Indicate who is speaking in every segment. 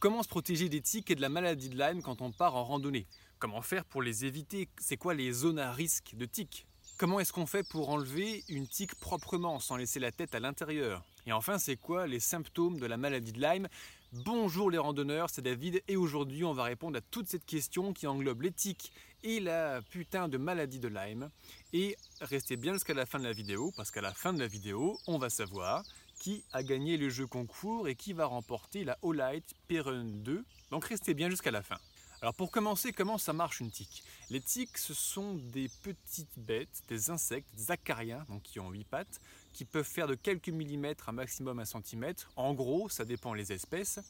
Speaker 1: Comment se protéger des tiques et de la maladie de Lyme quand on part en randonnée? Comment faire pour les éviter? C'est quoi les zones à risque de tiques Comment est-ce qu'on fait pour enlever une tique proprement sans laisser la tête à l'intérieur? Et enfin, c'est quoi les symptômes de la maladie de Lyme? Bonjour les randonneurs, c'est David et aujourd'hui on va répondre à toute cette question qui englobe les tiques et la putain de maladie de Lyme. Et restez bien jusqu'à la fin de la vidéo parce qu'à la fin de la vidéo, on va savoir qui a gagné le jeu concours et qui va remporter la Olight Perun 2. Donc restez bien jusqu'à la fin. Alors pour commencer, comment ça marche une tique? Les tiques, ce sont des petites bêtes, des insectes, des acariens, donc qui ont 8 pattes, qui peuvent faire de quelques millimètres à maximum un centimètre. En gros, ça dépend les espèces.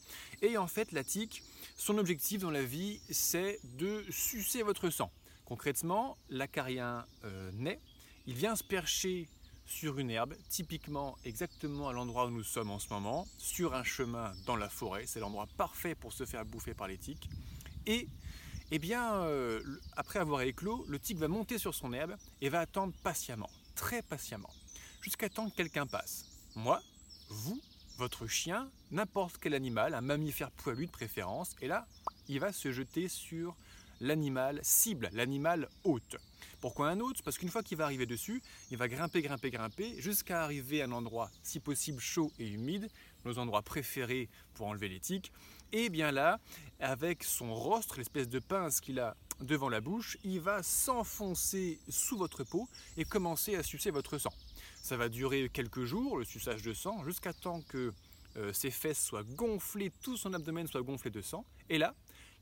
Speaker 1: Et en fait, la tique, son objectif dans la vie, c'est de sucer votre sang. Concrètement, l'acarien euh, naît, il vient se percher sur une herbe, typiquement exactement à l'endroit où nous sommes en ce moment, sur un chemin dans la forêt. C'est l'endroit parfait pour se faire bouffer par les tiques. Et eh bien, euh, après avoir éclos, le tigre va monter sur son herbe et va attendre patiemment, très patiemment, jusqu'à temps que quelqu'un passe. Moi, vous, votre chien, n'importe quel animal, un mammifère poilu de préférence, et là, il va se jeter sur l'animal cible, l'animal hôte. Pourquoi un hôte? Parce qu'une fois qu'il va arriver dessus, il va grimper, grimper, grimper, jusqu'à arriver à un endroit, si possible, chaud et humide, nos endroits préférés pour enlever les tiques. Et bien là, avec son rostre, l'espèce de pince qu'il a devant la bouche, il va s'enfoncer sous votre peau et commencer à sucer votre sang. Ça va durer quelques jours, le suçage de sang, jusqu'à temps que euh, ses fesses soient gonflées, tout son abdomen soit gonflé de sang. Et là,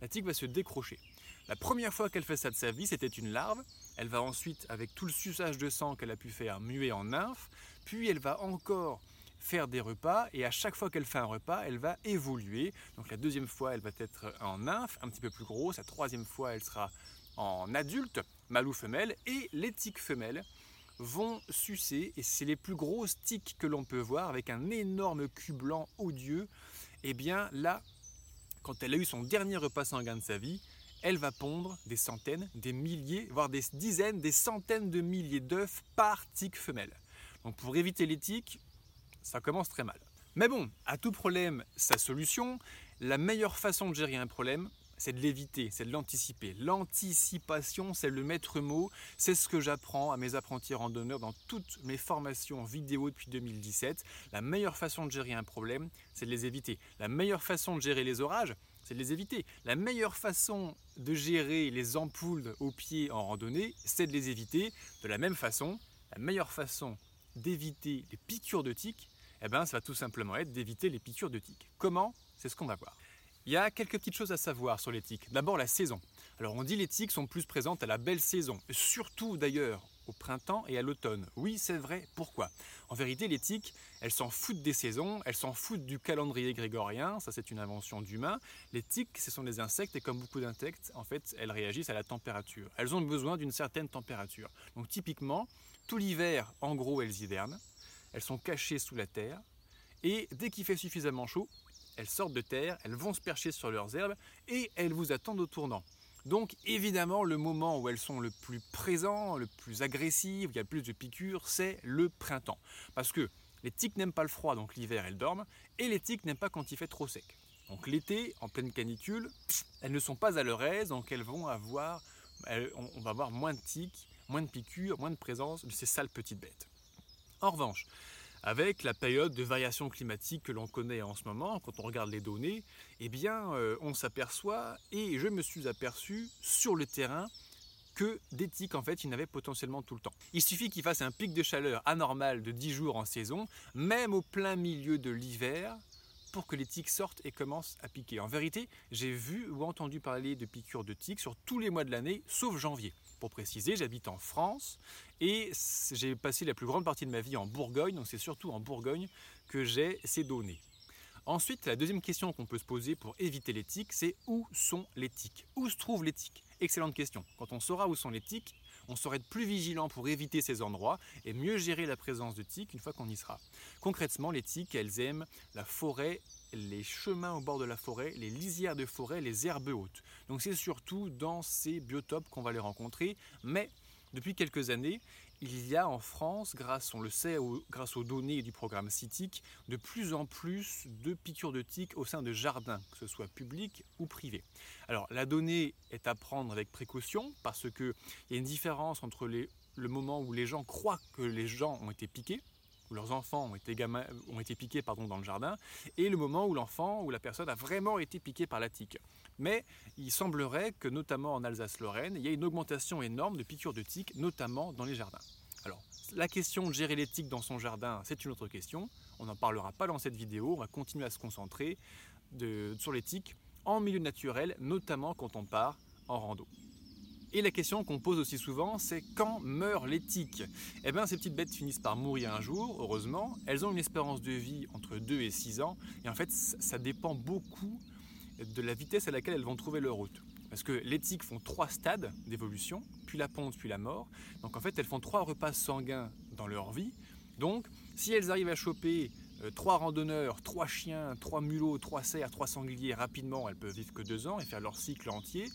Speaker 1: la tique va se décrocher. La première fois qu'elle fait ça de sa vie, c'était une larve. Elle va ensuite, avec tout le suçage de sang qu'elle a pu faire, muer en nymphe. Puis elle va encore faire des repas et à chaque fois qu'elle fait un repas, elle va évoluer. Donc la deuxième fois, elle va être en nymphe, un petit peu plus grosse. La troisième fois, elle sera en adulte, mâle ou femelle. Et les tiques femelles vont sucer et c'est les plus grosses tiques que l'on peut voir avec un énorme cul blanc odieux. Et eh bien là, quand elle a eu son dernier repas sanguin de sa vie, elle va pondre des centaines, des milliers, voire des dizaines, des centaines de milliers d'œufs par tique femelle. Donc pour éviter les tiques, ça commence très mal. Mais bon, à tout problème, sa solution, la meilleure façon de gérer un problème, c'est de l'éviter, c'est de l'anticiper. L'anticipation, c'est le maître mot, c'est ce que j'apprends à mes apprentis randonneurs dans toutes mes formations vidéo depuis 2017. La meilleure façon de gérer un problème, c'est de les éviter. La meilleure façon de gérer les orages, c'est de les éviter. La meilleure façon de gérer les ampoules aux pieds en randonnée, c'est de les éviter. De la même façon, la meilleure façon d'éviter les piqûres de tiques, eh ben, ça va tout simplement être d'éviter les piqûres de tiques. Comment? C'est ce qu'on va voir. Il y a quelques petites choses à savoir sur les tiques. D'abord la saison. Alors on dit les tiques sont plus présentes à la belle saison, surtout d'ailleurs au printemps et à l'automne. Oui, c'est vrai. Pourquoi? En vérité, les tiques, elles s'en foutent des saisons, elles s'en foutent du calendrier grégorien, ça c'est une invention d'humain. Les tiques, ce sont des insectes et comme beaucoup d'insectes, en fait, elles réagissent à la température. Elles ont besoin d'une certaine température. Donc typiquement, tout l'hiver, en gros, elles hivernent elles sont cachées sous la terre, et dès qu'il fait suffisamment chaud, elles sortent de terre, elles vont se percher sur leurs herbes, et elles vous attendent au tournant. Donc évidemment, le moment où elles sont le plus présents, le plus agressives, il y a plus de piqûres, c'est le printemps. Parce que les tiques n'aiment pas le froid, donc l'hiver elles dorment, et les tiques n'aiment pas quand il fait trop sec. Donc l'été, en pleine canicule, elles ne sont pas à leur aise, donc elles vont avoir, on va avoir moins de tiques, moins de piqûres, moins de présence de ces sales petites bêtes. En revanche, avec la période de variation climatique que l'on connaît en ce moment, quand on regarde les données, eh bien, euh, on s'aperçoit, et je me suis aperçu sur le terrain, que des tiques, en fait, il y en avait potentiellement tout le temps. Il suffit qu'il fasse un pic de chaleur anormal de 10 jours en saison, même au plein milieu de l'hiver, pour que les tiques sortent et commencent à piquer. En vérité, j'ai vu ou entendu parler de piqûres de tiques sur tous les mois de l'année, sauf janvier. Pour préciser, j'habite en France et j'ai passé la plus grande partie de ma vie en Bourgogne, donc c'est surtout en Bourgogne que j'ai ces données. Ensuite, la deuxième question qu'on peut se poser pour éviter les tiques, c'est où sont les tiques? Où se trouvent les tiques? Excellente question. Quand on saura où sont les tiques, on sera être plus vigilant pour éviter ces endroits et mieux gérer la présence de tiques une fois qu'on y sera. Concrètement, les tiques, elles aiment la forêt les chemins au bord de la forêt, les lisières de forêt, les herbes hautes. Donc c'est surtout dans ces biotopes qu'on va les rencontrer, mais depuis quelques années, il y a en France, grâce, on le sait, grâce aux données du programme CITIC, de plus en plus de piqûres de tiques au sein de jardins, que ce soit public ou privé. Alors la donnée est à prendre avec précaution parce qu'il y a une différence entre le moment où les gens croient que les gens ont été piqués, où leurs enfants ont été, piqués pardon, dans le jardin, et le moment où l'enfant ou la personne a vraiment été piqué par la tique. Mais il semblerait que, notamment en Alsace-Lorraine, il y ait une augmentation énorme de piqûres de tiques, notamment dans les jardins. Alors, la question de gérer les tiques dans son jardin, c'est une autre question. On n'en parlera pas dans cette vidéo. On va continuer à se concentrer sur les tiques en milieu naturel, notamment quand on part en rando. Et la question qu'on pose aussi souvent, c'est quand meurent les tiques Eh bien, ces petites bêtes finissent par mourir un jour, heureusement. Elles ont une espérance de vie entre 2 et 6 ans. Et en fait, ça dépend beaucoup de la vitesse à laquelle elles vont trouver leur route. Parce que les tiques font trois stades d'évolution, puis la ponte, puis la mort. Donc en fait, elles font trois repas sanguins dans leur vie. Donc, si elles arrivent à choper trois randonneurs, trois chiens, trois mulots, trois cerfs, trois sangliers rapidement, elles peuvent vivre que deux ans et faire leur cycle entier.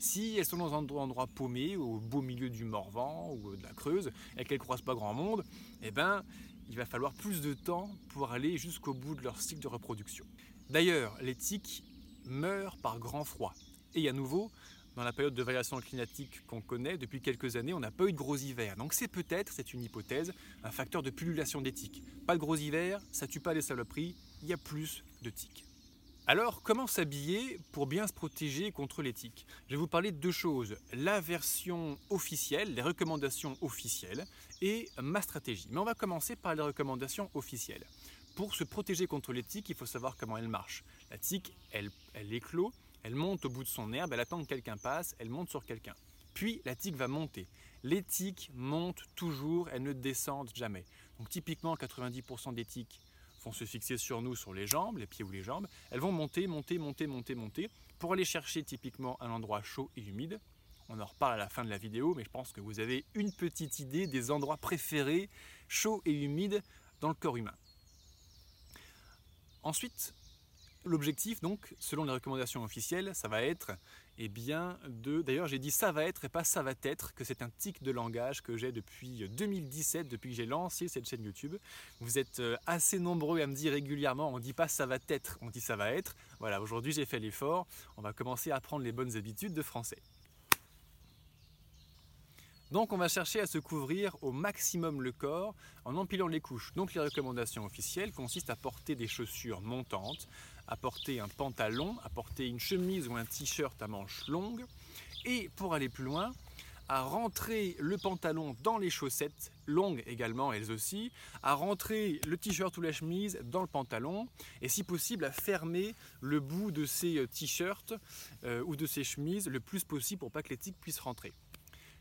Speaker 1: Si elles sont dans un endroit paumé, au beau milieu du Morvan ou de la Creuse, et qu'elles ne croisent pas grand monde, eh ben, il va falloir plus de temps pour aller jusqu'au bout de leur cycle de reproduction. D'ailleurs, les tiques meurent par grand froid. Et à nouveau, dans la période de variation climatique qu'on connaît, depuis quelques années, on n'a pas eu de gros hivers. Donc c'est peut-être, c'est une hypothèse, un facteur de pullulation des. Pas de gros hivers, ça tue pas les saloperies, il y a plus de tiques. Alors, comment s'habiller pour bien se protéger contre les Je vais vous parler de deux choses. La version officielle, les recommandations officielles, et ma stratégie. Mais on va commencer par les recommandations officielles. Pour se protéger contre les il faut savoir comment elles marchent. La tique, elle, elle éclot, elle monte au bout de son herbe, elle attend que quelqu'un passe, elle monte sur quelqu'un. Puis la tique va monter. Les tiques montent toujours, elles ne descendent jamais. Donc typiquement 90% des tiques vont se fixer sur nous, sur les jambes, les pieds ou les jambes. Elles vont monter, monter, monter, monter, monter, pour aller chercher typiquement un endroit chaud et humide. On en reparle à la fin de la vidéo, mais je pense que vous avez une petite idée des endroits préférés, chauds et humides, dans le corps humain. Ensuite, l'objectif, donc, selon les recommandations officielles, ça va être, eh bien, de. D'ailleurs, j'ai dit ça va être et pas ça va être, que c'est un tic de langage que j'ai depuis 2017, depuis que j'ai lancé cette chaîne YouTube. Vous êtes euh, assez nombreux à me dire régulièrement on dit pas ça va être, on dit ça va être. Voilà, aujourd'hui j'ai fait l'effort. On va commencer à apprendre les bonnes habitudes de français. Donc on va chercher à se couvrir au maximum le corps en empilant les couches. Donc les recommandations officielles consistent à porter des chaussures montantes, à porter un pantalon, à porter une chemise ou un t-shirt à manches longues et pour aller plus loin, à rentrer le pantalon dans les chaussettes, longues également elles aussi, à rentrer le t-shirt ou la chemise dans le pantalon, et si possible à fermer le bout de ces euh, t-shirts euh, ou de ces chemises le plus possible pour pas que les tiques puissent rentrer.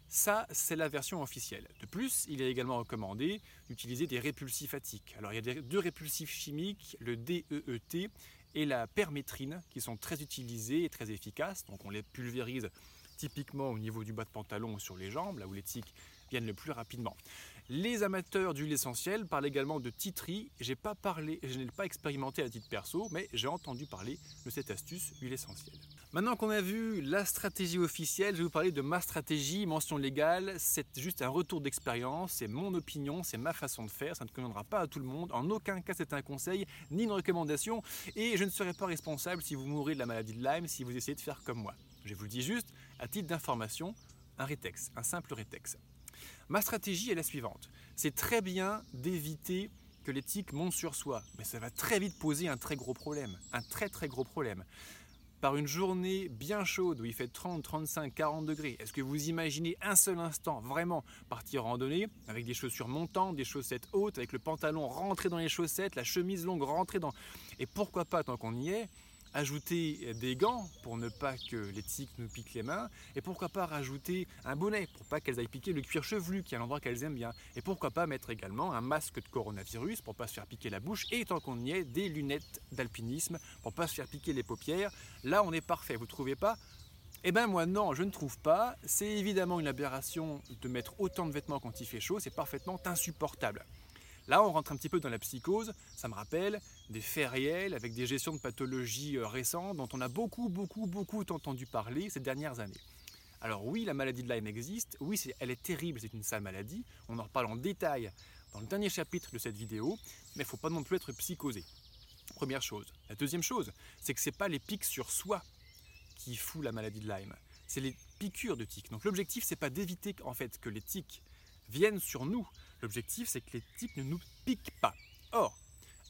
Speaker 1: Ça, c'est la version officielle. De plus, il est également recommandé d'utiliser des répulsifs attiques. Alors, il y a deux répulsifs chimiques, le DEET et la permétrine, qui sont très utilisés et très efficaces. Donc, on les pulvérise typiquement au niveau du bas de pantalon ou sur les jambes, là où les tiques viennent le plus rapidement. Les amateurs d'huile essentielle parlent également de titri. Je n'ai pas expérimenté à titre perso, mais j'ai entendu parler de cette astuce huile essentielle. Maintenant qu'on a vu la stratégie officielle, je vais vous parler de ma stratégie, mention légale. C'est juste un retour d'expérience, c'est mon opinion, c'est ma façon de faire, ça ne conviendra pas à tout le monde. En aucun cas c'est un conseil ni une recommandation et je ne serai pas responsable si vous mourrez de la maladie de Lyme si vous essayez de faire comme moi. Je vous le dis juste, à titre d'information, un rétex, un simple rétex. Ma stratégie est la suivante. C'est très bien d'éviter que l'éthique monte sur soi, mais ça va très vite poser un très gros problème, un très très gros problème par une journée bien chaude où il fait 30, 35, 40 degrés, est-ce que vous imaginez un seul instant vraiment partir randonner avec des chaussures montantes, des chaussettes hautes, avec le pantalon rentré dans les chaussettes, la chemise longue rentrée dans... Et pourquoi pas, tant qu'on y est, ajouter des gants pour ne pas que les tiques nous piquent les mains, et pourquoi pas rajouter un bonnet pour pas qu'elles aillent piquer le cuir chevelu, qui est un endroit qu'elles aiment bien, et pourquoi pas mettre également un masque de coronavirus pour pas se faire piquer la bouche, et tant qu'on y est, des lunettes d'alpinisme pour pas se faire piquer les paupières. Là, on est parfait, vous trouvez pas? Eh ben moi non, je ne trouve pas. C'est évidemment une aberration de mettre autant de vêtements quand il fait chaud, c'est parfaitement insupportable. Là, on rentre un petit peu dans la psychose. Ça me rappelle des faits réels avec des gestions de pathologies euh, récentes dont on a beaucoup, beaucoup, beaucoup entendu parler ces dernières années. Alors oui, la maladie de Lyme existe, oui, elle est terrible, c'est une sale maladie, on en reparle en détail dans le dernier chapitre de cette vidéo, mais il ne faut pas non plus être psychosé. Première chose. La deuxième chose, c'est que ce n'est pas les pics sur soi qui fout la maladie de Lyme, c'est les piqûres de tiques. Donc l'objectif, c'est pas d'éviter en fait que les tiques viennent sur nous. L'objectif, c'est que les tiques ne nous piquent pas. Or,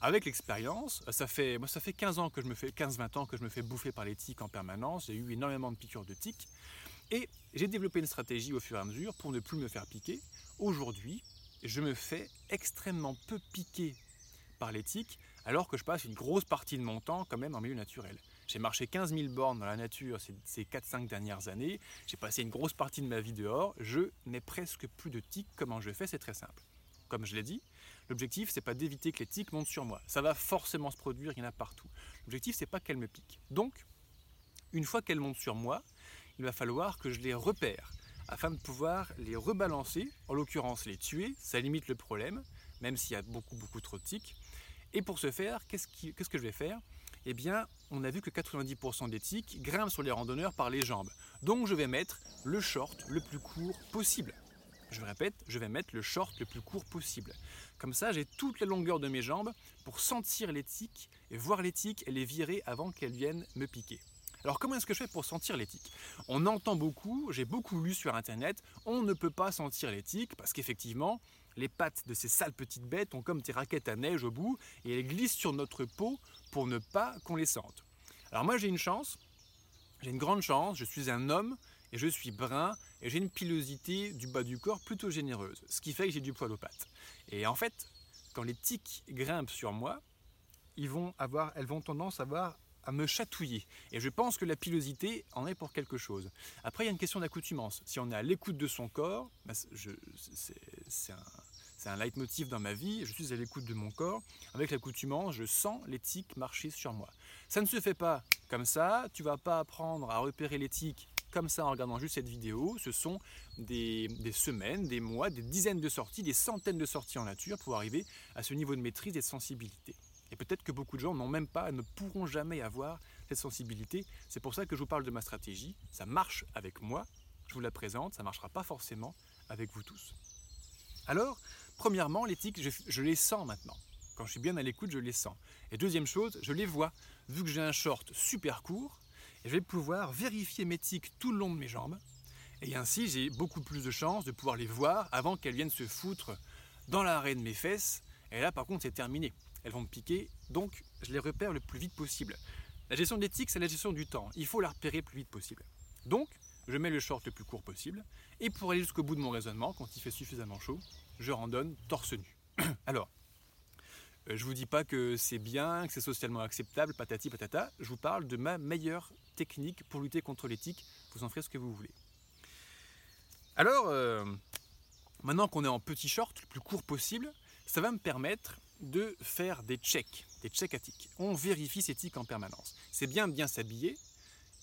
Speaker 1: avec l'expérience, ça fait, moi, ça fait 15 ans que je me fais, 15-20 ans que je me fais bouffer par les tiques en permanence. J'ai eu énormément de piqûres de tiques. Et j'ai développé une stratégie au fur et à mesure pour ne plus me faire piquer. Aujourd'hui, je me fais extrêmement peu piquer par les tiques, alors que je passe une grosse partie de mon temps quand même en milieu naturel. J'ai marché 15 000 bornes dans la nature ces, 4-5 dernières années. J'ai passé une grosse partie de ma vie dehors. Je n'ai presque plus de tiques. Comment je fais? C'est très simple. Comme je l'ai dit, L'objectif, c'est pas d'éviter que les tiques montent sur moi. Ça va forcément se produire, il y en a partout. L'objectif, c'est pas qu'elles me piquent. Donc, une fois qu'elles montent sur moi, il va falloir que je les repère afin de pouvoir les rebalancer, en l'occurrence les tuer, ça limite le problème, même s'il y a beaucoup beaucoup trop de tiques. Et pour ce faire, qu'est-ce que je vais faire? Eh bien, on a vu que 90% des tiques grimpent sur les randonneurs par les jambes. Donc je vais mettre le short le plus court possible. Je répète, je vais mettre le short le plus court possible. Comme ça, j'ai toute la longueur de mes jambes pour sentir les tiques et voir les tiques et les virer avant qu'elles viennent me piquer. Alors comment est-ce que je fais pour sentir les tiques? On entend beaucoup, j'ai beaucoup lu sur internet, on ne peut pas sentir les tiques parce qu'effectivement, les pattes de ces sales petites bêtes ont comme des raquettes à neige au bout et elles glissent sur notre peau pour ne pas qu'on les sente. Alors moi j'ai une chance, j'ai une grande chance, je suis un homme et je suis brun et j'ai une pilosité du bas du corps plutôt généreuse, ce qui fait que j'ai du poil aux pattes. Et en fait, quand les tiques grimpent sur moi, ils vont avoir, elles vont tendance à avoir à me chatouiller. Et je pense que la pilosité en est pour quelque chose. Après, il y a une question d'accoutumance. Si on est à l'écoute de son corps, bah, c'est un, un leitmotiv dans ma vie, je suis à l'écoute de mon corps. Avec l'accoutumance, je sens les tiques marcher sur moi. Ça ne se fait pas comme ça, tu vas pas apprendre à repérer les tiques comme ça en regardant juste cette vidéo. Ce sont des, semaines, des mois, des dizaines de sorties, des centaines de sorties en nature pour arriver à ce niveau de maîtrise et de sensibilité. Et peut-être que beaucoup de gens n'ont même pas, ne pourront jamais avoir cette sensibilité. C'est pour ça que je vous parle de ma stratégie. Ça marche avec moi, je vous la présente, ça ne marchera pas forcément avec vous tous. Alors, premièrement, les tics, je les sens maintenant. Quand je suis bien à l'écoute, je les sens. Et deuxième chose, je les vois. Vu que j'ai un short super court, je vais pouvoir vérifier mes tiques tout le long de mes jambes. Et ainsi, j'ai beaucoup plus de chances de pouvoir les voir avant qu'elles viennent se foutre dans l'arrêt de mes fesses. Et là, par contre, c'est terminé. Elles vont me piquer, donc je les repère le plus vite possible. La gestion des tiques, c'est la gestion du temps. Il faut la repérer le plus vite possible. Donc, je mets le short le plus court possible. Et pour aller jusqu'au bout de mon raisonnement, quand il fait suffisamment chaud, je randonne torse nu. Alors, euh, je vous dis pas que c'est bien, que c'est socialement acceptable, patati patata. Je vous parle de ma meilleure technique pour lutter contre les tiques. Vous en ferez ce que vous voulez. Alors, euh, maintenant qu'on est en petit short, le plus court possible, ça va me permettre de faire des checks, des checks à. On vérifie ces tiques en permanence. C'est bien bien s'habiller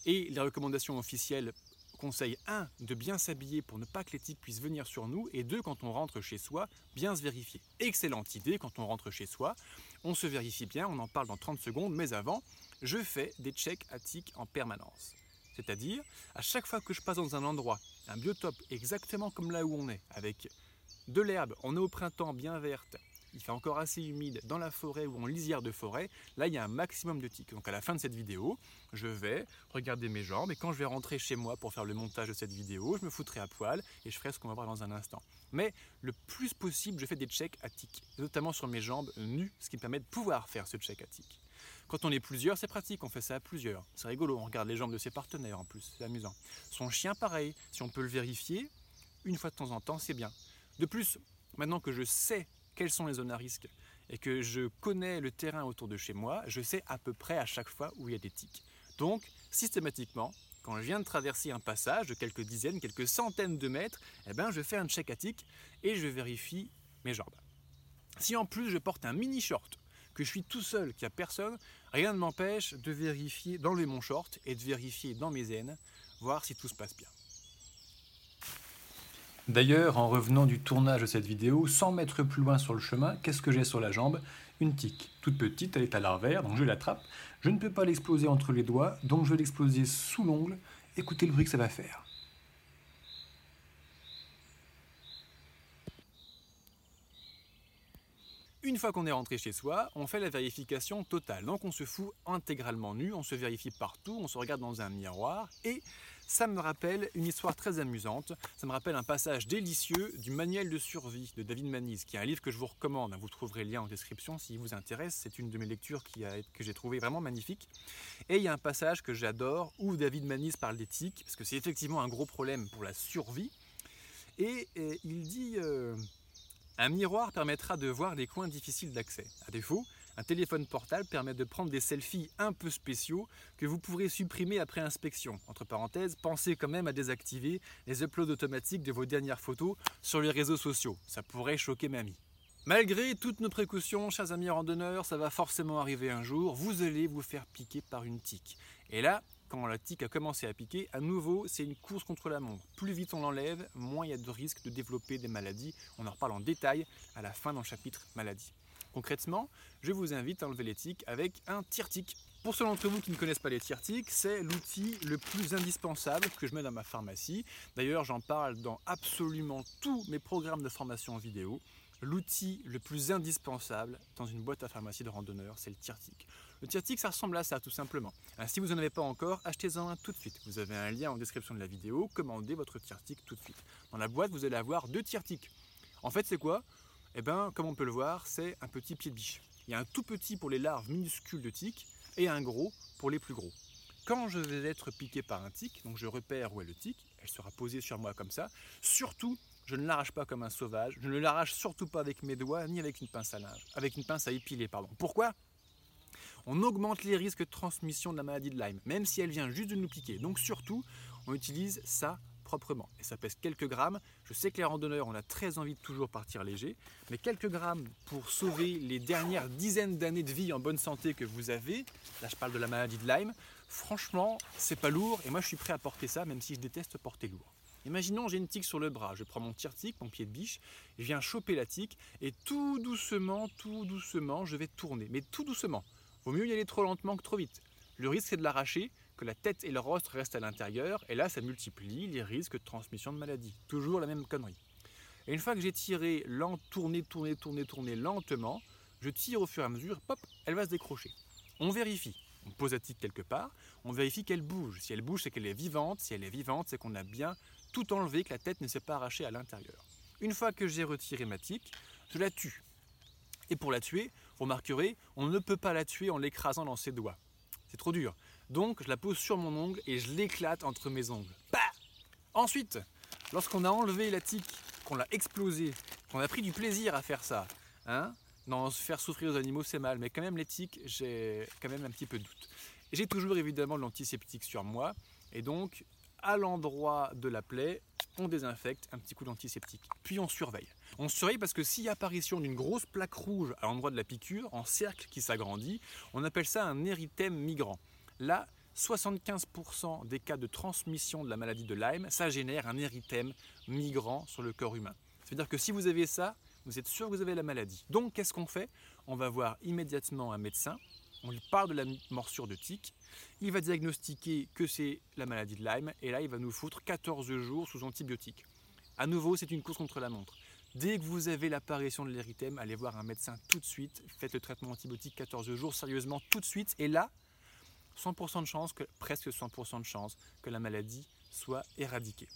Speaker 1: et les recommandations officielles conseil 1 de bien s'habiller pour ne pas que les tiques puissent venir sur nous et 2 quand on rentre chez soi, bien se vérifier. Excellente idée quand on rentre chez soi, on se vérifie bien, on en parle dans 30 secondes, mais avant, je fais des checks à tiques en permanence. C'est-à-dire, à chaque fois que je passe dans un endroit, un biotope exactement comme là où on est, avec de l'herbe, on est au printemps bien verte, il fait encore assez humide dans la forêt ou en lisière de forêt, là il y a un maximum de tiques. Donc à la fin de cette vidéo, je vais regarder mes jambes et quand je vais rentrer chez moi pour faire le montage de cette vidéo, je me foutrai à poil et je ferai ce qu'on va voir dans un instant. Mais le plus possible, je fais des checks à tiques, notamment sur mes jambes nues, ce qui me permet de pouvoir faire ce check à tiques. Quand on est plusieurs, c'est pratique, on fait ça à plusieurs. C'est rigolo, on regarde les jambes de ses partenaires en plus, c'est amusant. Son chien, pareil, si on peut le vérifier, une fois de temps en temps, c'est bien. De plus, maintenant que je sais quelles sont les zones à risque et que je connais le terrain autour de chez moi, je sais à peu près à chaque fois où il y a des tiques. Donc, systématiquement, quand je viens de traverser un passage de quelques dizaines, quelques centaines de mètres, eh ben, je fais un check à tiques et je vérifie mes jambes. Si en plus je porte un mini short, que je suis tout seul, qu'il n'y a personne, rien ne m'empêche de vérifier, d'enlever mon short et de vérifier dans mes aines, voir si tout se passe bien. D'ailleurs, en revenant du tournage de cette vidéo, 100 mètres plus loin sur le chemin, qu'est-ce que j'ai sur la jambe? Une tique, toute petite, elle est à l'arrière, donc je l'attrape. Je ne peux pas l'exploser entre les doigts, donc je vais l'exploser sous l'ongle. Écoutez le bruit que ça va faire. Une fois qu'on est rentré chez soi, on fait la vérification totale. Donc on se fout intégralement nu, on se vérifie partout, on se regarde dans un miroir et ça me rappelle une histoire très amusante. Ça me rappelle un passage délicieux du manuel de survie de David Manise, qui est un livre que je vous recommande. Vous trouverez le lien en description s'il vous intéresse. C'est une de mes lectures qui a, que j'ai trouvé vraiment magnifique. Et il y a un passage que j'adore où David Manise parle d'éthique, parce que c'est effectivement un gros problème pour la survie. Et, il dit euh, un miroir permettra de voir les coins difficiles d'accès. À défaut, un téléphone portable permet de prendre des selfies un peu spéciaux que vous pourrez supprimer après inspection. Entre parenthèses, pensez quand même à désactiver les uploads automatiques de vos dernières photos sur les réseaux sociaux. Ça pourrait choquer mamie. Malgré toutes nos précautions, chers amis randonneurs, ça va forcément arriver un jour, vous allez vous faire piquer par une tique. Et là, quand la tique a commencé à piquer, à nouveau, c'est une course contre la montre. Plus vite on l'enlève, moins il y a de risque de développer des maladies. On en reparle en détail à la fin dans le chapitre maladie. Concrètement, je vous invite à enlever les tiques avec un tire-tique. Pour ceux d'entre vous qui ne connaissent pas les tire-tiques, c'est l'outil le plus indispensable que je mets dans ma pharmacie. D'ailleurs, j'en parle dans absolument tous mes programmes de formation vidéo. L'outil le plus indispensable dans une boîte à pharmacie de randonneur, c'est le tire-tique. Le tire-tique, ça ressemble à ça, tout simplement. si vous n'en avez pas encore, achetez-en un tout de suite. Vous avez un lien en description de la vidéo, commandez votre tire-tique tout de suite. Dans la boîte, vous allez avoir deux tire-tiques. En fait, c'est quoi? Eh bien, comme on peut le voir, c'est un petit pied de biche. Il y a un tout petit pour les larves minuscules de tic et un gros pour les plus gros. Quand je vais être piqué par un tic, donc je repère où est le tic, elle sera posée sur moi comme ça. Surtout, je ne l'arrache pas comme un sauvage. Je ne l'arrache surtout pas avec mes doigts ni avec une pince à linge, avec une pince à épiler, pardon. Pourquoi? On augmente les risques de transmission de la maladie de Lyme, même si elle vient juste de nous piquer. Donc surtout, on utilise ça Et ça pèse quelques grammes. Je sais que les randonneurs, on a très envie de toujours partir léger, mais quelques grammes pour sauver les dernières dizaines d'années de vie en bonne santé que vous avez, là je parle de la maladie de Lyme, franchement, c'est pas lourd. Et moi je suis prêt à porter ça, même si je déteste porter lourd. Imaginons j'ai une tique sur le bras, je prends mon tire-tique, mon pied de biche, je viens choper la tique. Et tout doucement, tout doucement, je vais tourner, mais tout doucement. Vaut mieux y aller trop lentement que trop vite. Le risque c'est de l'arracher, que la tête et le rostre restent à l'intérieur, et là ça multiplie les risques de transmission de maladie. Toujours la même connerie. Et une fois que j'ai tiré, lent, tourné, tourné, tourné, tourné lentement, je tire au fur et à mesure, pop, elle va se décrocher. On vérifie. On pose la tique quelque part, on vérifie qu'elle bouge. Si elle bouge, c'est qu'elle est vivante. Si elle est vivante, c'est qu'on a bien tout enlevé, que la tête ne s'est pas arrachée à l'intérieur. Une fois que j'ai retiré ma tique, je la tue. Et pour la tuer, vous remarquerez, on ne peut pas la tuer en l'écrasant dans ses doigts. C'est trop dur. Donc je la pose sur mon ongle et je l'éclate entre mes ongles. Bah Ensuite, lorsqu'on a enlevé la tique, qu'on l'a explosée, qu'on a pris du plaisir à faire ça, hein non, faire souffrir aux animaux c'est mal, mais quand même les tiques, j'ai quand même un petit peu de doute. J'ai toujours évidemment l'antiseptique sur moi, et donc à l'endroit de la plaie, on désinfecte un petit coup d'antiseptique. Puis on surveille. On surveille parce que s'il y a apparition d'une grosse plaque rouge à l'endroit de la piqûre, en cercle qui s'agrandit, on appelle ça un érythème migrant. Là, 75% des cas de transmission de la maladie de Lyme, ça génère un érythème migrant sur le corps humain. Ça veut dire que si vous avez ça, vous êtes sûr que vous avez la maladie. Donc qu'est-ce qu'on fait? On va voir immédiatement un médecin on lui parle de la morsure de tic, il va diagnostiquer que c'est la maladie de Lyme, et là il va nous foutre 14 jours sous antibiotiques. À nouveau, c'est une course contre la montre. Dès que vous avez l'apparition de l'érythème, allez voir un médecin tout de suite, faites le traitement antibiotique 14 jours, sérieusement, tout de suite, et là, 100% de chance, que, presque 100% de chance que la maladie soit éradiquée.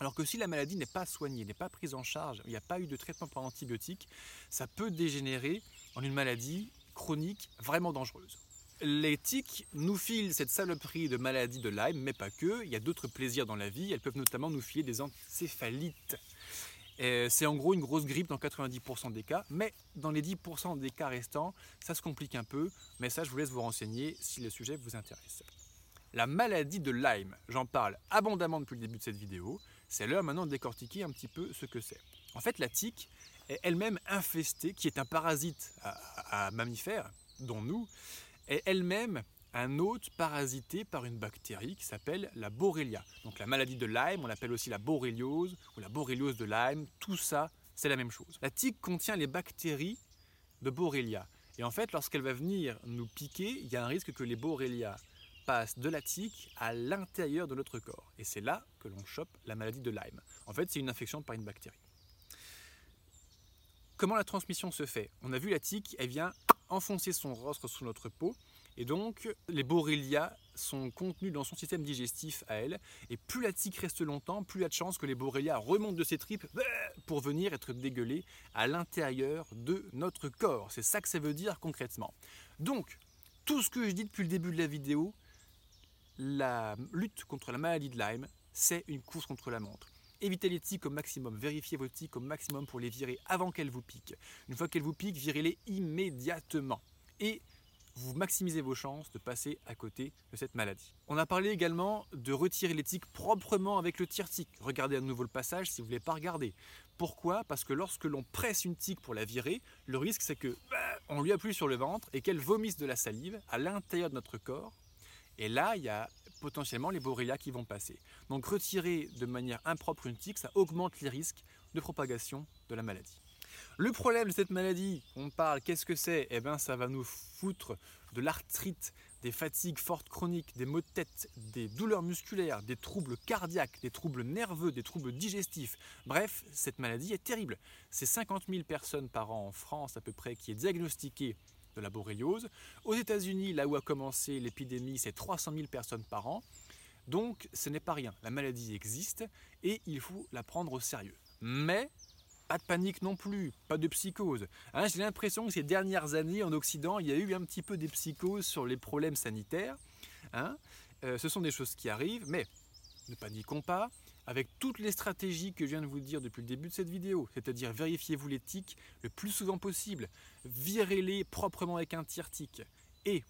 Speaker 1: Alors que si la maladie n'est pas soignée, n'est pas prise en charge, il n'y a pas eu de traitement par antibiotique, ça peut dégénérer en une maladie chronique vraiment dangereuse. Les tiques nous filent cette saloperie de maladie de Lyme, mais pas que. Il y a d'autres plaisirs dans la vie. Elles peuvent notamment nous filer des encéphalites. C'est en gros une grosse grippe dans 90% des cas, mais dans les 10% des cas restants, ça se complique un peu. Mais ça, je vous laisse vous renseigner si le sujet vous intéresse. La maladie de Lyme, j'en parle abondamment depuis le début de cette vidéo. C'est l'heure maintenant de décortiquer un petit peu ce que c'est. En fait, la tique, est elle-même infestée, qui est un parasite à, mammifères, dont nous, est elle-même un hôte parasité par une bactérie qui s'appelle la Borrelia. Donc la maladie de Lyme, on l'appelle aussi la borréliose ou la borréliose de Lyme, tout ça, c'est la même chose. La tique contient les bactéries de Borrelia. Et en fait, lorsqu'elle va venir nous piquer, il y a un risque que les Borrelia passent de la tique à l'intérieur de notre corps. Et c'est là que l'on chope la maladie de Lyme. En fait, c'est une infection par une bactérie. comment la transmission se fait? On a vu la tique, elle vient enfoncer son rostre sous notre peau, et donc les borrelia sont contenus dans son système digestif à elle, et plus la tique reste longtemps, plus il y a de chances que les borrelia remontent de ses tripes bah, pour venir être dégueulés à l'intérieur de notre corps. C'est ça que ça veut dire concrètement. Donc, tout ce que je dis depuis le début de la vidéo, la lutte contre la maladie de Lyme, c'est une course contre la montre. Évitez les tiques au maximum, vérifiez vos tiques au maximum pour les virer avant qu'elles vous piquent. Une fois qu'elles vous piquent, virez-les immédiatement. Et vous maximisez vos chances de passer à côté de cette maladie. On a parlé également de retirer les tiques proprement avec le tire-tique. Regardez à nouveau le passage si vous ne voulez pas regarder. Pourquoi? Parce que lorsque l'on presse une tique pour la virer, le risque c'est que bah, on lui appuie sur le ventre et qu'elle vomisse de la salive à l'intérieur de notre corps. Et là, il y a potentiellement les borrelia qui vont passer. Donc retirer de manière impropre une tique, ça augmente les risques de propagation de la maladie. Le problème de cette maladie, on parle, qu'est-ce que c'est? Eh bien, ça va nous foutre de l'arthrite, des fatigues fortes chroniques, des maux de tête, des douleurs musculaires, des troubles cardiaques, des troubles nerveux, des troubles digestifs. Bref, cette maladie est terrible. C'est 50 000 personnes par an en France à peu près qui est diagnostiquée de la borréliose. Aux États-Unis, là où a commencé l'épidémie, c'est 300 000 personnes par an. Donc ce n'est pas rien. La maladie existe et il faut la prendre au sérieux. Mais pas de panique non plus, pas de psychose. Hein, j'ai l'impression que ces dernières années en Occident, il y a eu un petit peu des psychoses sur les problèmes sanitaires. Hein. Euh, ce sont des choses qui arrivent, mais ne paniquons pas avec toutes les stratégies que je viens de vous dire depuis le début de cette vidéo, c'est-à-dire vérifiez-vous les tics le plus souvent possible, virez-les proprement avec un tire-tic, et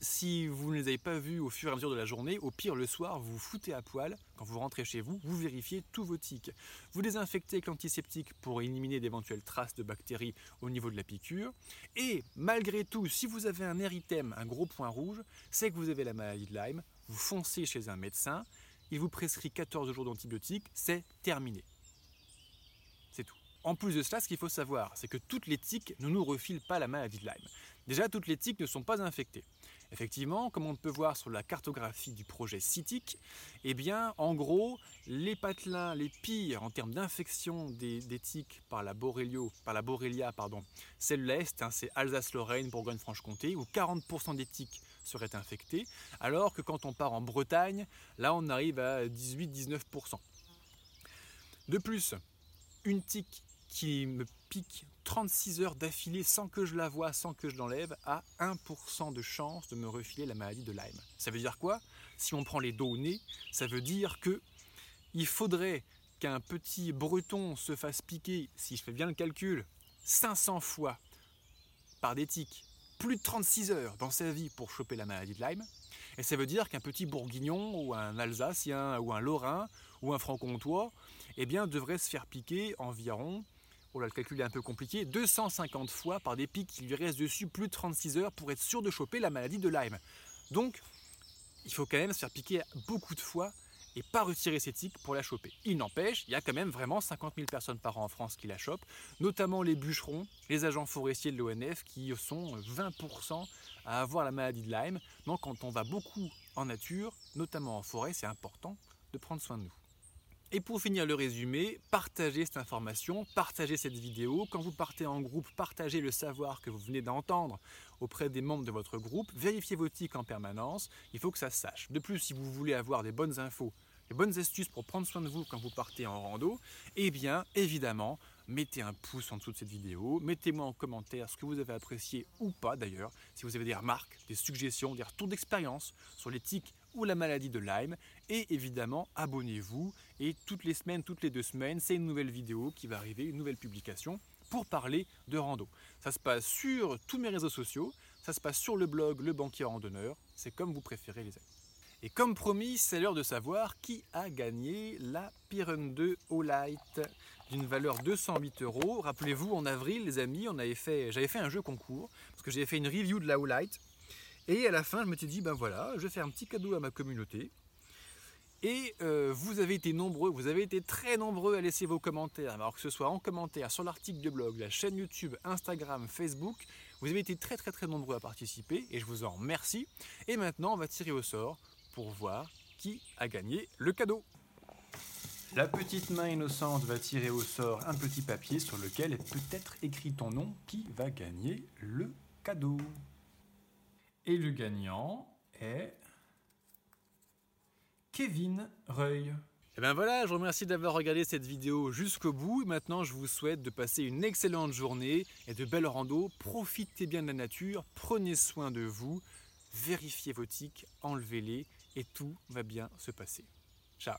Speaker 1: si vous ne les avez pas vus au fur et à mesure de la journée, au pire le soir, vous vous foutez à poil, quand vous rentrez chez vous, vous vérifiez tous vos tics. Vous désinfectez avec l'antiseptique pour éliminer d'éventuelles traces de bactéries au niveau de la piqûre. Et malgré tout, si vous avez un érythème, un gros point rouge, c'est que vous avez la maladie de Lyme, vous foncez chez un médecin, il vous prescrit 14 jours d'antibiotiques, c'est terminé. C'est tout. En plus de cela, ce qu'il faut savoir, c'est que toutes les tiques ne nous refilent pas la maladie de Lyme. Déjà, toutes les tiques ne sont pas infectées. Effectivement, comme on peut voir sur la cartographie du projet CITIC, eh bien, en gros, les patelins les pires en termes d'infection des, tiques par la, par la borrelia, pardon, c'est l'Est, hein, c'est Alsace-Lorraine, Bourgogne-Franche-Comté, où 40% des tiques seraient infectés, alors que quand on part en Bretagne, là on arrive à 18-19%. De plus, une tique qui me pique 36 heures d'affilée sans que je la voie, sans que je l'enlève, a 1% de chance de me refiler la maladie de Lyme. Ça veut dire quoi? Si on prend les dos au nez, ça veut dire que il faudrait qu'un petit breton se fasse piquer, si je fais bien le calcul, 500 fois par des tiques, plus de 36 heures dans sa vie pour choper la maladie de Lyme. Et ça veut dire qu'un petit bourguignon ou un alsacien ou un lorrain ou un franc-comtois eh bien, devrait se faire piquer environ oh le calcul est un peu compliqué, 250 fois par des pics qui lui restent dessus plus de 36 heures pour être sûr de choper la maladie de Lyme. Donc, il faut quand même se faire piquer beaucoup de fois et pas retirer ses tiques pour la choper. Il n'empêche, il y a quand même vraiment 50 000 personnes par an en France qui la chopent, notamment les bûcherons, les agents forestiers de l'ONF qui sont 20% à avoir la maladie de Lyme. Donc quand on va beaucoup en nature, notamment en forêt, c'est important de prendre soin de nous. Et pour finir le résumé, partagez cette information, partagez cette vidéo. Quand vous partez en groupe, partagez le savoir que vous venez d'entendre auprès des membres de votre groupe. Vérifiez vos tics en permanence, il faut que ça se sache. De plus, si vous voulez avoir des bonnes infos, des bonnes astuces pour prendre soin de vous quand vous partez en rando, eh bien, évidemment, mettez un pouce en dessous de cette vidéo, mettez-moi en commentaire ce que vous avez apprécié ou pas d'ailleurs, si vous avez des remarques, des suggestions, des retours d'expérience sur les tics la maladie de Lyme. Et évidemment, abonnez-vous. Et toutes les semaines, toutes les deux semaines, c'est une nouvelle vidéo qui va arriver, une nouvelle publication pour parler de rando. Ça se passe sur tous mes réseaux sociaux, ça se passe sur le blog Le Banquier Randonneur, c'est comme vous préférez les amis. Et comme promis, c'est l'heure de savoir qui a gagné la Piren 2 All-Light d'une valeur 208 euros. Rappelez-vous, en avril, les amis, on avait fait, j'avais fait un jeu concours, parce que j'avais fait une review de la All-Light, et à la fin, je me suis dit, ben voilà, je vais faire un petit cadeau à ma communauté. Et euh, vous avez été nombreux, vous avez été très nombreux à laisser vos commentaires. Alors que ce soit en commentaire, sur l'article de blog, la chaîne YouTube, Instagram, Facebook, vous avez été très très très nombreux à participer et je vous en remercie. Et maintenant, on va tirer au sort pour voir qui a gagné le cadeau. La petite main innocente va tirer au sort un petit papier sur lequel est peut-être écrit ton nom qui va gagner le cadeau? Et le gagnant est Kevin Reuil. Et ben voilà, je vous remercie d'avoir regardé cette vidéo jusqu'au bout. Maintenant, je vous souhaite de passer une excellente journée et de belles rando. Profitez bien de la nature, prenez soin de vous, vérifiez vos tics, enlevez-les et tout va bien se passer. Ciao